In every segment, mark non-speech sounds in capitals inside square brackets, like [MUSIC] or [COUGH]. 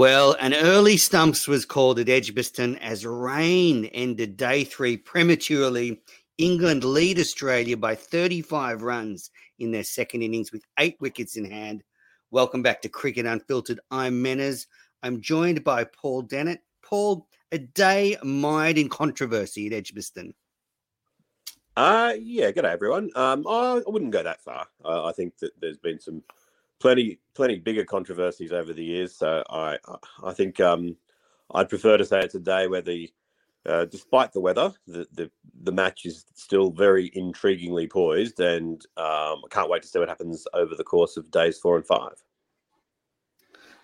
Well, an early stumps was called at Edgbaston as rain ended day three prematurely. England lead Australia by 35 runs in their second innings with eight wickets in hand. Welcome back to Cricket Unfiltered. I'm Menners. I'm joined by Paul Dennett. Paul, a day mired in controversy at Edgbaston. Uh, yeah, good day, everyone. Um, I, wouldn't go that far. I think that there's been some plenty, plenty bigger controversies over the years. So I, I think um, I'd prefer to say it's a day where the, uh, despite the weather, the, the the match is still very intriguingly poised, and um, I can't wait to see what happens over the course of days four and five.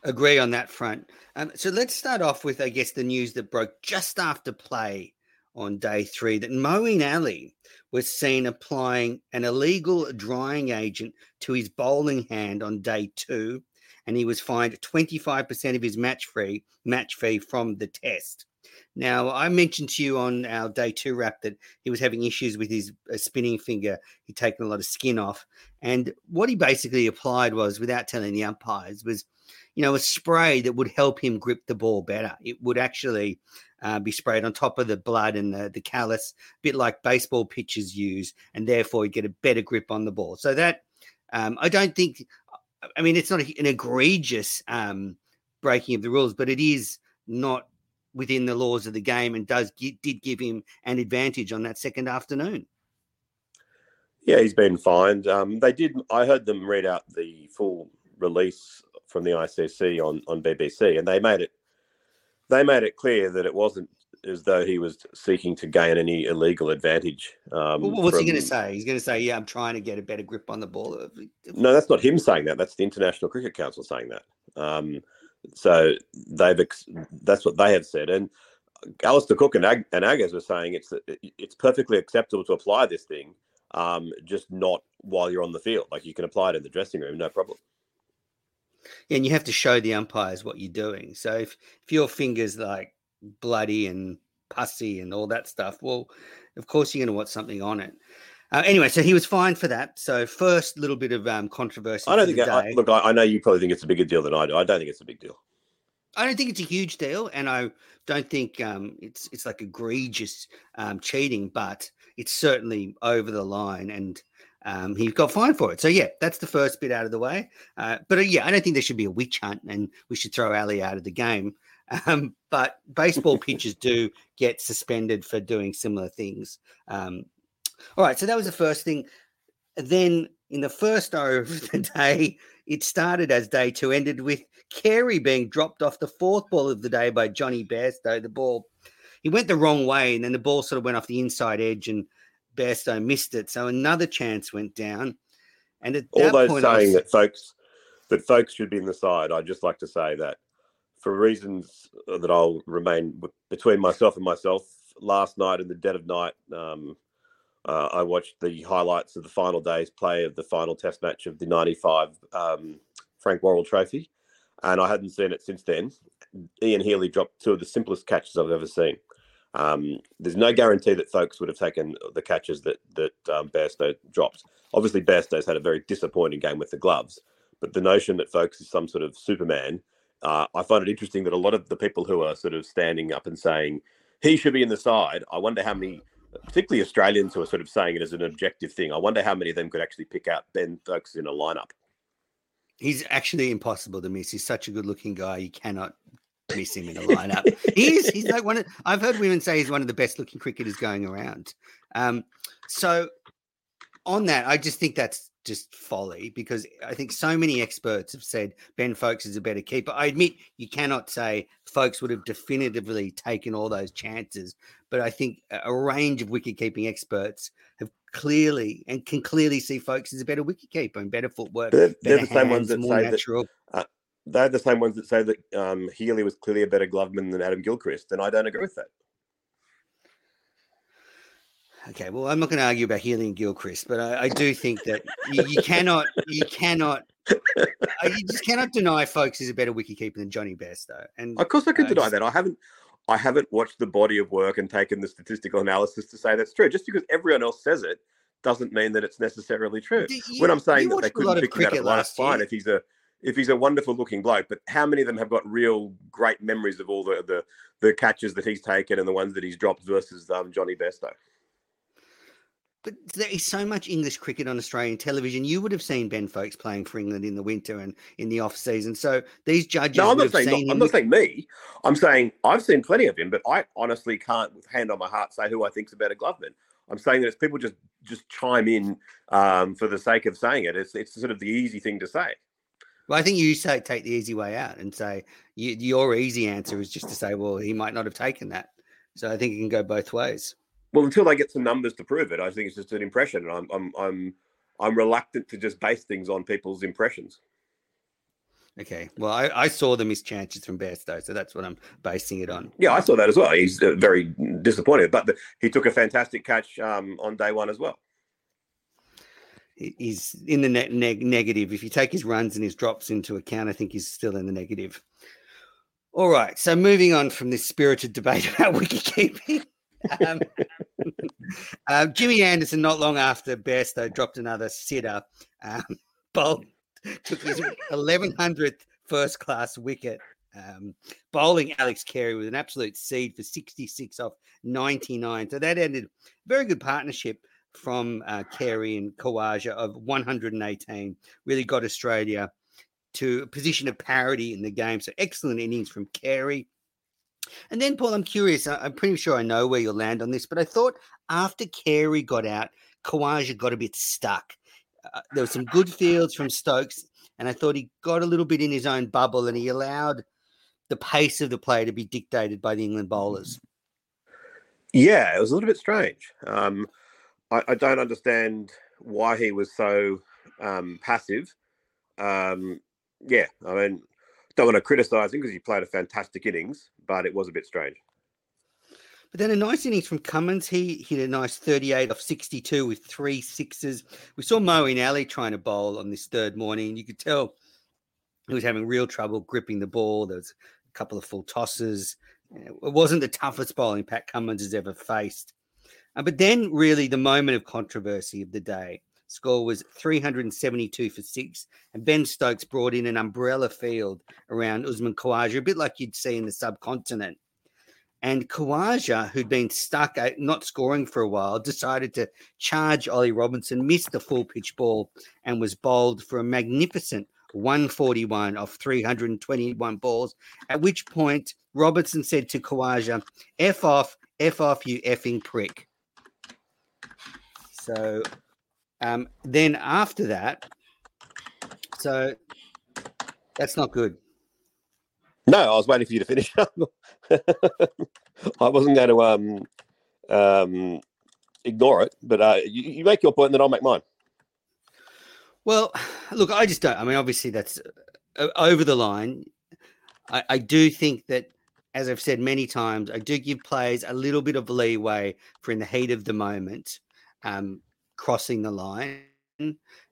Agree on that front. Um, so let's start off with, I guess, the news that broke just after play on day three that Moeen Ali was seen applying an illegal drying agent to his bowling hand on day two, and he was fined 25% of his match fee match fee from the test. Now, I mentioned to you on our day two wrap that he was having issues with his uh, spinning finger. He'd taken a lot of skin off. And what he basically applied was, without telling the umpires, was, you know, a spray that would help him grip the ball better. It would actually uh, be sprayed on top of the blood and the, the callus, a bit like baseball pitchers use, and therefore you get a better grip on the ball. So that um, I don't think, I mean, it's not an egregious um, breaking of the rules, but it is not within the laws of the game and does did give him an advantage on that second afternoon. Yeah, he's been fined. Um, they did. I heard them read out the full release from the ICC on on BBC, and they made it they made it clear that it wasn't as though he was seeking to gain any illegal advantage. Um, what's from... he going to say? He's going to say, "Yeah, I'm trying to get a better grip on the ball." No, that's not him saying that. That's the International Cricket Council saying that. Um, so they've ex- that's what they have said, and Alastair Cook and, Ag- and Aggers were saying it's it's perfectly acceptable to apply this thing, um, just not while you're on the field. Like you can apply it in the dressing room, no problem. Yeah, and you have to show the umpires what you're doing. So if, if your fingers like bloody and pussy and all that stuff, well, of course you're going to want something on it. Uh, anyway, so he was fined for that. So first little bit of um, controversy. I don't think. I, look, I, I, know you probably think it's a bigger deal than I do. I don't think it's a big deal. I don't think it's a huge deal, and I don't think um, it's it's like egregious um, cheating, but it's certainly over the line, and um, he got fined for it. So yeah, that's the first bit out of the way. Uh, but uh, yeah, I don't think there should be a witch hunt, and we should throw Ali out of the game. [LAUGHS] Um, but baseball [LAUGHS] pitchers do get suspended for doing similar things. Um, all right, so that was the first thing. Then in the first hour of [LAUGHS] the day, it started as day two, ended with Carey being dropped off the fourth ball of the day by Jonny Bairstow. The ball, he went the wrong way, and then the ball sort of went off the inside edge, and Bairstow missed it. So another chance went down. And at all those point, saying was... that Foakes that Foakes should be in the side, I'd just like to say that for reasons that I'll remain between myself and myself. Last night in the dead of night, um, uh, I watched the highlights of the final day's play of the final Test match of the '95 um, Frank Worrell Trophy, and I hadn't seen it since then. Ian Healy dropped two of the simplest catches I've ever seen. Um, there's no guarantee that Foakes would have taken the catches that that um, Bairstow dropped. Obviously, Bairstow's had a very disappointing game with the gloves, but the notion that Foakes is some sort of Superman, uh, I find it interesting that a lot of the people who are sort of standing up and saying he should be in the side, I wonder how many, particularly Australians who are sort of saying it as an objective thing, I wonder how many of them could actually pick out Ben Foakes in a lineup. He's actually impossible to miss. He's such a good-looking guy. You cannot miss him in a lineup. he is. He's like one of. I've heard women say he's one of the best looking cricketers going around. Um, so on that, I just think that's just folly because I think so many experts have said Ben Foakes is a better keeper. I admit you cannot say Foakes would have definitively taken all those chances, but I think a range of wicket keeping experts have clearly and can clearly see Foakes as a better wicket keeper and better footwork. They're, they're the same ones that say natural. that. Uh, they're the same ones that say that um, Healy was clearly a better gloveman than Adam Gilchrist, and I don't agree with that. Okay, well, I'm not going to argue about Healy and Gilchrist, but I, I do think that you, you, cannot, you cannot, you just cannot deny Foakes is a better wicketkeeper than Jonny Bairstow. And of course, I can uh, deny just, that. I haven't, I haven't watched the body of work and taken the statistical analysis to say that's true. Just because everyone else says it doesn't mean that it's necessarily true. You, when I'm saying that they couldn't pick him out of last fine if he's a if he's a wonderful looking bloke, but how many of them have got real great memories of all the the, the catches that he's taken and the ones that he's dropped versus um, Jonny Bairstow? But there is so much English cricket on Australian television. You would have seen Ben Foakes playing for England in the winter and in the off season. So these judges. No, I'm not saying. Not, I'm not saying me. I'm saying I've seen plenty of him, but I honestly can't, with hand on my heart, say who I think's a better gloveman. I'm saying that it's people just just chime in um, for the sake of saying it. It's it's sort of the easy thing to say. Well, I think you say take the easy way out and say you, your easy answer is just to say, well, he might not have taken that. So I think it can go both ways. Well, until they get some numbers to prove it, I think it's just an impression, and I'm I'm I'm I'm reluctant to just base things on people's impressions. Okay. Well, I, I saw the missed chances from Bairstow, so that's what I'm basing it on. Yeah, I saw that as well. He's uh, very disappointed, but the, he took a fantastic catch um, on day one as well. He's in the ne- neg- negative. If you take his runs and his drops into account, I think he's still in the negative. All right. So moving on from this spirited debate [LAUGHS] about wicketkeeping. Um, uh, [LAUGHS] Jimmy Anderson, not long after Bairstow dropped another sitter, um, [LAUGHS] bowled, took his 1100th first class wicket, um, bowling Alex Carey with an absolute seed for 66 off 99. So that ended very good partnership from uh, Carey and Khawaja of 118. Really got Australia to a position of parity in the game. So excellent innings from Carey. And then, Paul, I'm curious. I'm pretty sure I know where you'll land on this, but I thought after Carey got out, Khawaja got a bit stuck. Uh, there were some good fields from Stokes, and I thought he got a little bit in his own bubble and he allowed the pace of the play to be dictated by the England bowlers. Yeah, it was a little bit strange. Um, I, I, don't understand why he was so um, passive. Um, yeah, I mean, don't want to criticise him because he played a fantastic innings, but it was a bit strange. But then a nice innings from Cummins. He hit a nice 38 off 62 with three sixes. We saw Moeen Ali trying to bowl on this third morning. You could tell he was having real trouble gripping the ball. There was a couple of full tosses. It wasn't the toughest bowling Pat Cummins has ever faced. Uh, but then, really, the moment of controversy of the day score was 372 for six. And Ben Stokes brought in an umbrella field around Usman Khawaja, a bit like you'd see in the subcontinent. And Khawaja, who'd been stuck at not scoring for a while, decided to charge Ollie Robinson, missed the full pitch ball, and was bowled for a magnificent 141 off 321 balls. At which point, Robinson said to Khawaja, F off, F off, you effing prick. So um, then after that, so that's not good. No, I was waiting for you to finish. [LAUGHS] I wasn't going to um, um, ignore it, but uh, you, you, make your point, and then I'll make mine. Well, look, I just don't. I mean, obviously, that's uh, over the line. I, I do think that, as I've said many times, I do give players a little bit of leeway for in the heat of the moment. Um, crossing the line.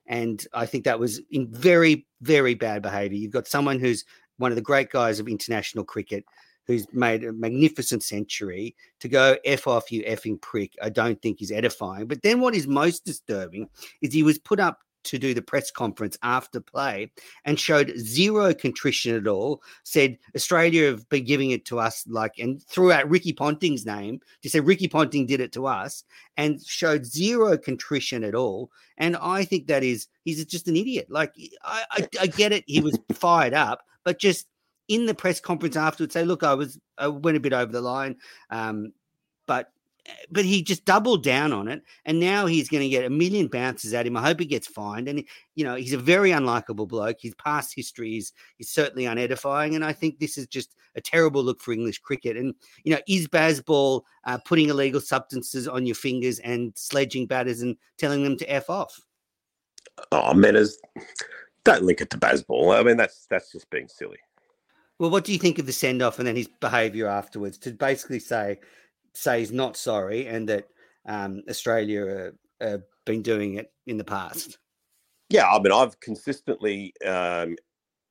And I think that was in very, very bad behavior. You've got someone who's one of the great guys of international cricket who's made a magnificent century to go F off you effing prick, I don't think is edifying. But then what is most disturbing is he was put up to do the press conference after play and showed zero contrition at all. Said Australia have been giving it to us, like, and threw out Ricky Ponting's name to say Ricky Ponting did it to us and showed zero contrition at all. And I think that is, he's just an idiot. Like, I, I, [LAUGHS] I get it. He was fired up, but just in the press conference afterwards, say, look, I was, I went a bit over the line. Um, but but he just doubled down on it, and now he's going to get a million bounces at him. I hope he gets fined. And you know, he's a very unlikable bloke. His past history is is certainly unedifying, and I think this is just a terrible look for English cricket. And you know, is Bazball uh, putting illegal substances on your fingers and sledging batters and telling them to f off? Oh, Menners, don't link it to Bazball. I mean, that's that's just being silly. Well, what do you think of the send off and then his behaviour afterwards to basically say? Say he's not sorry and that um, Australia have been doing it in the past. Yeah, I mean, I've consistently, um,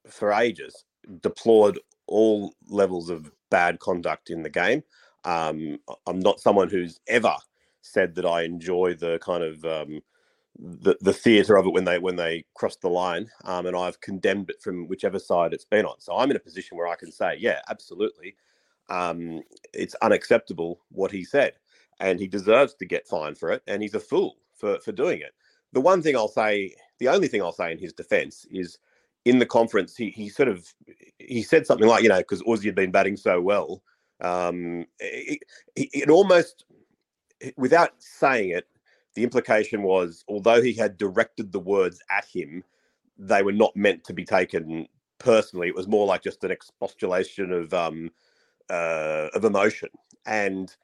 for ages, deplored all levels of bad conduct in the game. Um, I'm not someone who's ever said that I enjoy the kind of um, the, the theatre of it when they when they crossed the line, um, and I've condemned it from whichever side it's been on. So I'm in a position where I can say, yeah, absolutely, um, it's unacceptable what he said, and he deserves to get fined for it, and he's a fool for for doing it. The one thing I'll say, the only thing I'll say in his defence is, in the conference, he he sort of he said something like, you know, because Aussie had been batting so well, um, it, it, almost, without saying it, the implication was, although he had directed the words at him, they were not meant to be taken personally. It was more like just an expostulation of um, uh, of emotion, and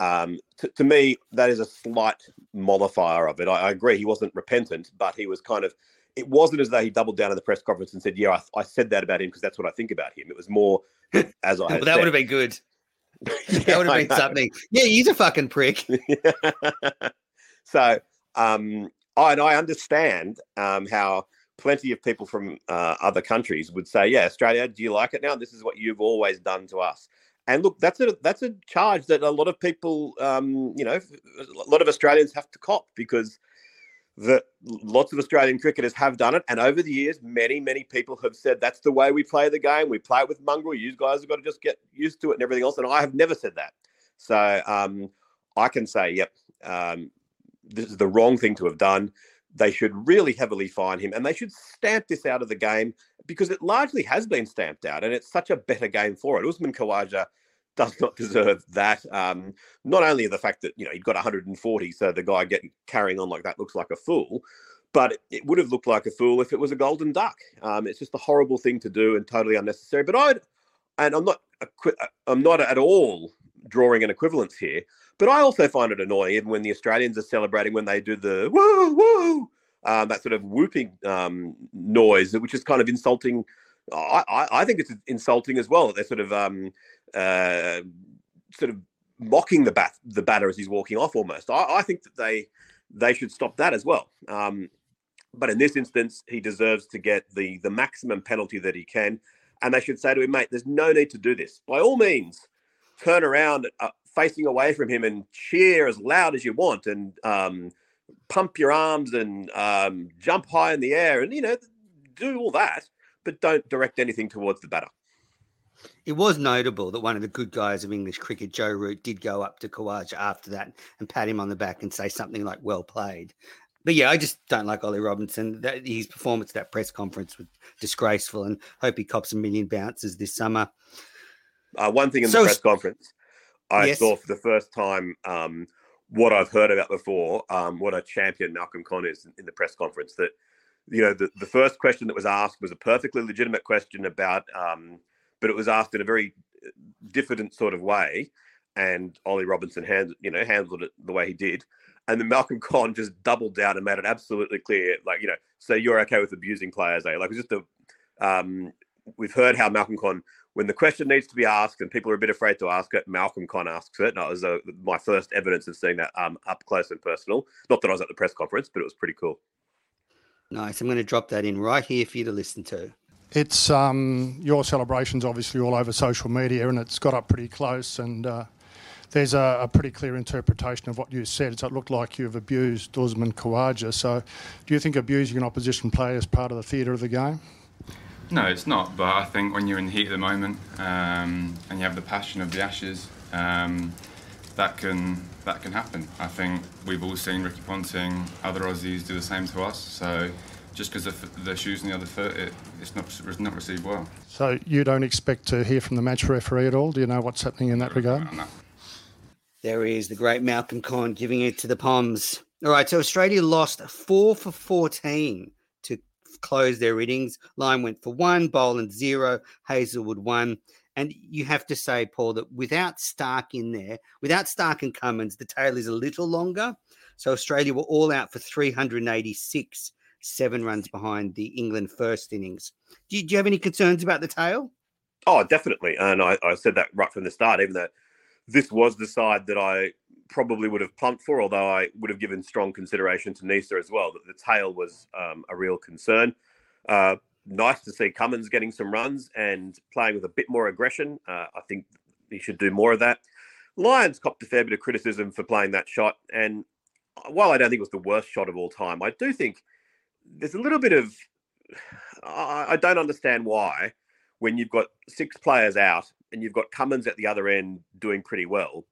um, to, to, me, that is a slight mollifier of it. I, I, agree he wasn't repentant, but he was kind of. It wasn't as though he doubled down in the press conference and said, "Yeah, I, I said that about him because that's what I think about him." It was more as I. well, that said, would have been good. [LAUGHS] that would have been something. Yeah, he's a fucking prick. [LAUGHS] So, um, I, and I understand um, how plenty of people from uh, other countries would say, "Yeah, Australia, do you like it now? This is what you've always done to us." And look, that's a that's a charge that a lot of people, um, you know, a lot of Australians have to cop because that lots of Australian cricketers have done it, and over the years, many many people have said that's the way we play the game. We play it with mongrel. You guys have got to just get used to it and everything else. And I have never said that, so um, I can say, yep, um, this is the wrong thing to have done. They should really heavily fine him and they should stamp this out of the game because it largely has been stamped out and it's such a better game for it. Usman Khawaja does not [LAUGHS] deserve that. Um, not only the fact that, you know, he got 140, so the guy getting carrying on like that looks like a fool, but it would have looked like a fool if it was a golden duck. Um, it's just a horrible thing to do and totally unnecessary. But I'd, and I'm not, I'm not at all drawing an equivalence here. But I also find it annoying, even when the Australians are celebrating when they do the woo woo, um, that sort of whooping um, noise, which is kind of insulting. I, I, think it's insulting as well. They're sort of um, uh, sort of mocking the bat the batter as he's walking off almost. I, I think that they they should stop that as well. Um, but in this instance, he deserves to get the the maximum penalty that he can, and they should say to him, mate, there's no need to do this. By all means, turn around uh, facing away from him and cheer as loud as you want and um, pump your arms and um, jump high in the air and you know do all that, but don't direct anything towards the batter. It was notable that one of the good guys of English cricket, Joe Root, did go up to Khawaja after that and pat him on the back and say something like "Well played." But yeah, I just don't like Ollie Robinson. That, his performance at that press conference was disgraceful, and hope he cops a million bounces this summer. Uh, one thing in so, the press conference, I yes. saw for the first time um, what I've heard about before, um, what a champion Malcolm Conn is in the press conference. That you know, the, the first question that was asked was a perfectly legitimate question about, um, but it was asked in a very uh, diffident sort of way, and Ollie Robinson handled you know handled it the way he did. And then Malcolm [LAUGHS] Conn just doubled down and made it absolutely clear, like you know, so you're okay with abusing players, eh? Like it's just a, um, we've heard how Malcolm Conn when the question needs to be asked and people are a bit afraid to ask it, Malcolm Conn asks it. And that was uh, my first evidence of seeing that um, up close and personal. Not that I was at the press conference, but it was pretty cool. Nice. I'm going to drop that in right here for you to listen to. It's um, your celebrations, obviously, all over social media, and it's got up pretty close. And uh, there's a, a, pretty clear interpretation of what you said. So it looked like you've abused Usman Khawaja. So, do you think abusing an opposition player is part of the theatre of the game? No, it's not. But I think when you're in the heat of the moment um, and you have the passion of the Ashes, um, that can that can happen. I think we've all seen Ricky Ponting, other Aussies do the same to us. So just because the, the shoes on the other foot, it, it's not it's not received well. So you don't expect to hear from the match referee at all? Do you know what's happening in that regard? No. There is the great Malcolm Conn giving it to the Poms. All right, so Australia lost four for 14 closed their innings. Lyon went for one, Boland zero, Hazlewood one. And you have to say, Paul, that without Stark in there, without Stark and Cummins, the tail is a little longer. So Australia were all out for 386, seven runs behind the England first innings. Do you, do you have any concerns about the tail? Oh, definitely. And I, I said that right from the start, even though this was the side that I probably would have pumped for, although I would have given strong consideration to Neser as well. That the tail was um, a real concern. Uh, nice to see Cummins getting some runs and playing with a bit more aggression. Uh, I think he should do more of that. Lyon's copped a fair bit of criticism for playing that shot, and while I don't think it was the worst shot of all time, I do think there's a little bit of I, I don't understand why when you've got six players out and you've got Cummins at the other end doing pretty well.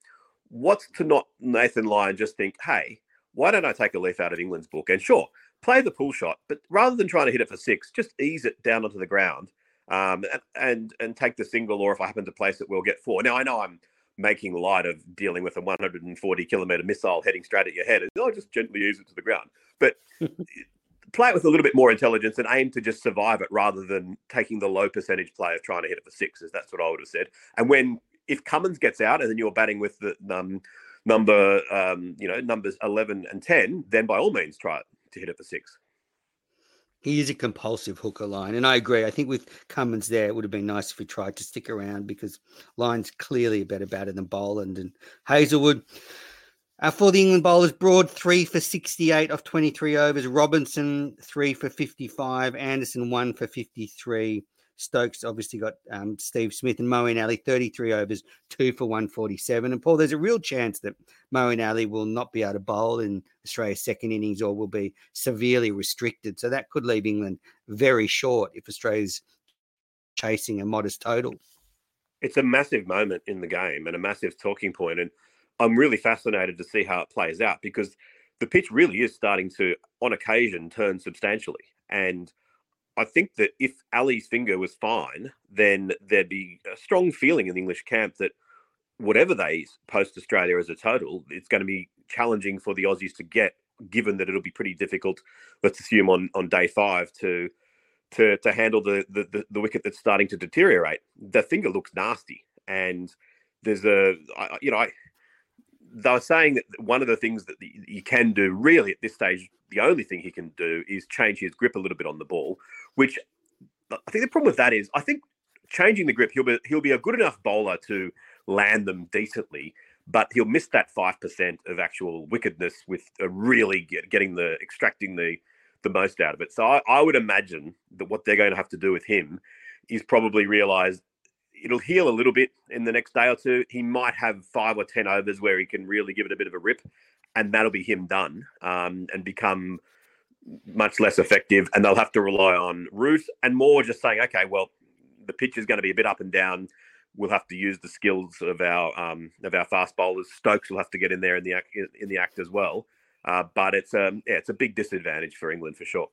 What's to not Nathan Lyon just think, hey, why don't I take a leaf out of England's book? And sure, play the pull shot, but rather than trying to hit it for six, just ease it down onto the ground um, and, and and take the single. Or if I happen to place it, we'll get four. Now I know I'm making light of dealing with a 140 kilometer missile heading straight at your head, and I'll just gently ease it to the ground. But [LAUGHS] play it with a little bit more intelligence and aim to just survive it rather than taking the low percentage play of trying to hit it for sixes. That's what I would have said. And when if Cummins gets out and then you're batting with the um, number, um, you know, numbers 11 and 10, then by all means try to hit it for six. He is a compulsive hooker line, and I agree. I think with Cummins there, it would have been nice if he tried to stick around because Lyon's clearly a better batter than Boland and Hazlewood. Uh, for the England bowlers, Broad three for 68 off 23 overs. Robinson three for 55. Anderson one for 53. Stokes obviously got um, Steve Smith and Moeen Ali 33 overs, two for 147. And Paul, there's a real chance that Moeen Ali will not be able to bowl in Australia's second innings or will be severely restricted. So that could leave England very short if Australia's chasing a modest total. It's a massive moment in the game and a massive talking point. And I'm really fascinated to see how it plays out because the pitch really is starting to, on occasion, turn substantially. And I think that if Ali's finger was fine, then there'd be a strong feeling in the English camp that whatever they post Australia as a total, it's going to be challenging for the Aussies to get, given that it'll be pretty difficult, let's assume on, on day five to to to handle the, the the, the wicket that's starting to deteriorate. The finger looks nasty, and there's a you know I they were saying that one of the things that you can do really at this stage, the only thing he can do is change his grip a little bit on the ball, which I think the problem with that is I think changing the grip, he'll be he'll be a good enough bowler to land them decently, but he'll miss that five percent of actual wickedness with really get, getting the extracting the the most out of it. So I, I would imagine that what they're going to have to do with him is probably realize it'll heal a little bit in the next day or two. He might have five or ten overs where he can really give it a bit of a rip, and that'll be him done um, and become much less effective. And they'll have to rely on Root and more just saying, okay, well, the pitch is going to be a bit up and down. We'll have to use the skills of our um, of our fast bowlers. Stokes will have to get in there in the act, in the act as well. Uh, but it's um, yeah, it's a big disadvantage for England for sure.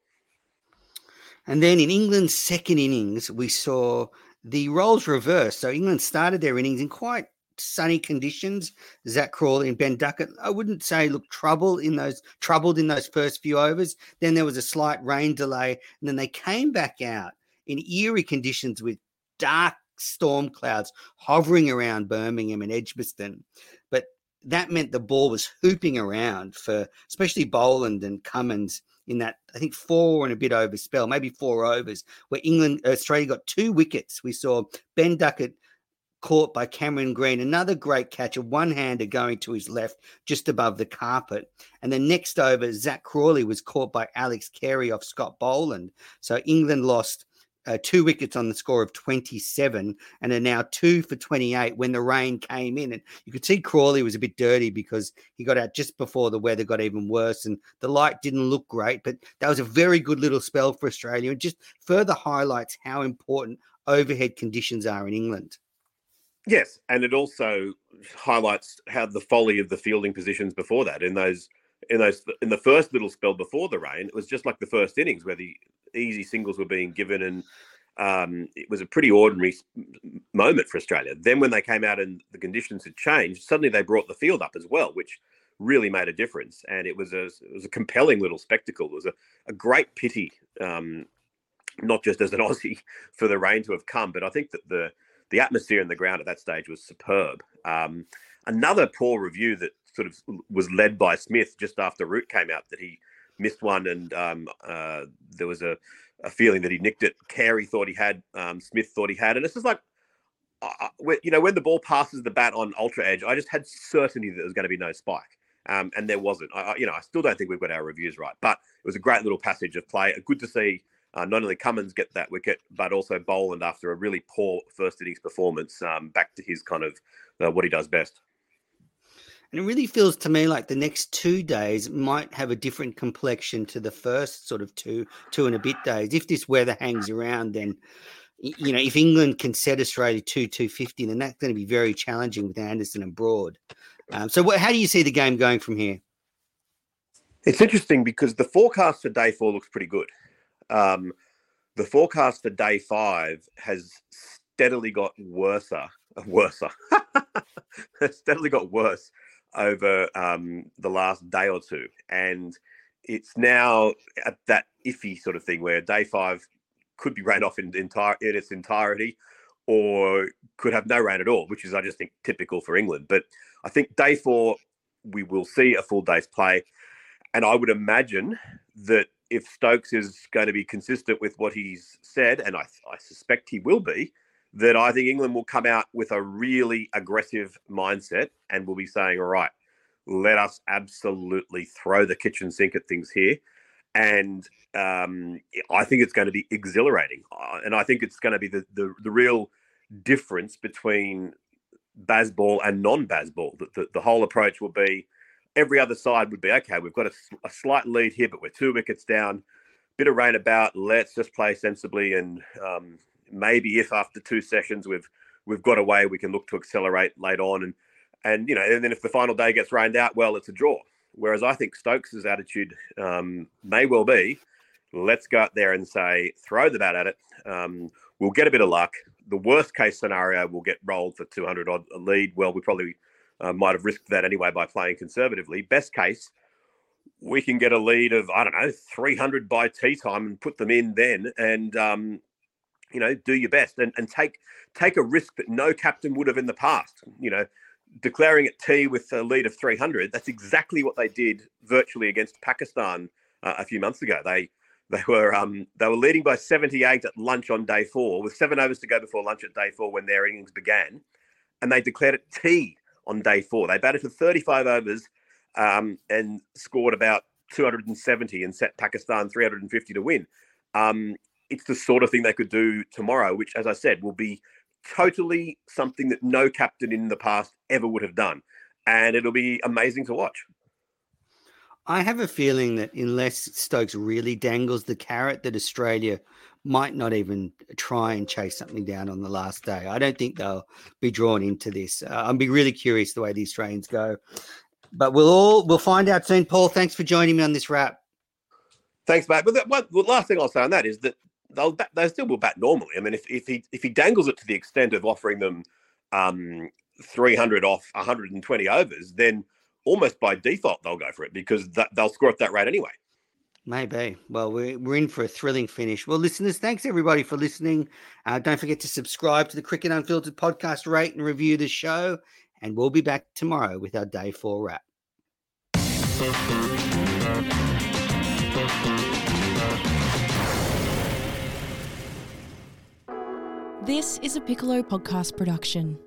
And then in England's second innings, we saw the roles reversed. So England started their innings in quite sunny conditions. Zak Crawley and Ben Duckett, I wouldn't say looked trouble in those troubled in those first few overs. Then there was a slight rain delay, and then they came back out in eerie conditions with dark storm clouds hovering around Birmingham and Edgbaston. But that meant the ball was hooping around for especially Boland and Cummins in that I think four and a bit over spell, maybe four overs, where England Australia got two wickets. We saw Ben Duckett caught by Cameron Green, another great catch, a one-hander going to his left, just above the carpet. And then next over, Zak Crawley was caught by Alex Carey off Scott Boland. So England lost uh, two wickets on the score of 27 and are now two for 28 when the rain came in. And you could see Crawley was a bit dirty because he got out just before the weather got even worse and the light didn't look great. But that was a very good little spell for Australia and just further highlights how important overhead conditions are in England. Yes, and it also highlights how the folly of the fielding positions before that in those in those in the first little spell before the rain. It was just like the first innings where the easy singles were being given, and um, it was a pretty ordinary moment for Australia. Then, when they came out and the conditions had changed, suddenly they brought the field up as well, which really made a difference. And it was a it was a compelling little spectacle. It was a, a great pity, um, not just as an Aussie, [LAUGHS] for the rain to have come, but I think that the the atmosphere in the ground at that stage was superb. Um, another poor review that sort of was led by Smith just after Root came out that he missed one, and um, uh, there was a, a, feeling that he nicked it. Carey thought he had, um, Smith thought he had, and it's just like, you know, when the ball passes the bat on ultra edge, I just had certainty that there was going to be no spike, um, and there wasn't. I, you know, I still don't think we've got our reviews right, but it was a great little passage of play. Good to see. Uh, not only Cummins get that wicket, but also Boland after a really poor first innings performance, um, back to his kind of uh, what he does best. And it really feels to me like the next two days might have a different complexion to the first sort of two, two and a bit days. If this weather hangs around, then you know, if England can set Australia two two fifty, then that's going to be very challenging with Anderson and Broad. Um, so, what, how do you see the game going from here? It's interesting because the forecast for day four looks pretty good. Um, the forecast for day five has steadily got worse, worse, [LAUGHS] steadily got worse over um, the last day or two, and it's now at that iffy sort of thing where day five could be rained off in, entire, in its entirety, or could have no rain at all, which is I just think typical for England. But I think day four we will see a full day's play, and I would imagine that if Stokes is going to be consistent with what he's said, and I, I suspect he will be, that I think England will come out with a really aggressive mindset and will be saying, all right, let us absolutely throw the kitchen sink at things here. And um, I think it's going to be exhilarating. Uh, and I think it's going to be the, the, the real difference between Bazball and non Bazball. The, the, the whole approach will be every other side would be okay, we've got a, a slight lead here, but we're two wickets down, bit of rain about. Let's just play sensibly and um, maybe if after two sessions we've we've got away, we can look to accelerate late on, and and you know, and then if the final day gets rained out, well, it's a draw. Whereas I think Stokes's attitude um, may well be, let's go out there and say, throw the bat at it. Um, we'll get a bit of luck. The worst case scenario, we'll get rolled for 200 odd lead. Well, we probably uh, might have risked that anyway by playing conservatively. Best case, we can get a lead of I don't know 300 by tea time and put them in then, and um, you know, do your best and, and take take a risk that no captain would have in the past. You know, declaring it tea with a lead of 300. That's exactly what they did virtually against Pakistan uh, a few months ago. They they were um, they were leading by 78 at lunch on day four, with seven overs to go before lunch at day four when their innings began, and they declared it tea on day four. They batted for 35 overs um, and scored about 270 and set Pakistan 350 to win. Um, it's the sort of thing they could do tomorrow, which, as I said, will be totally something that no captain in the past ever would have done. And it'll be amazing to watch. I have a feeling that unless Stokes really dangles the carrot, that Australia might not even try and chase something down on the last day. I don't think they'll be drawn into this. Uh, I'll be really curious the way the Australians go. But we'll all we'll find out soon. Paul, thanks for joining me on this wrap. Thanks, mate. But the, one, the last thing I'll say on that is that they'll they still will bat normally. I mean, if, if he if he dangles it to the extent of offering them um, 300 off 120 overs, then almost by default they'll go for it because they'll score at that rate anyway. Maybe. Well, we're, we're in for a thrilling finish. Well, listeners, thanks everybody for listening. Uh, don't forget to subscribe to the Cricket Unfiltered podcast, rate and review the show. And we'll be back tomorrow with our day four wrap. This is a Piccolo podcast production.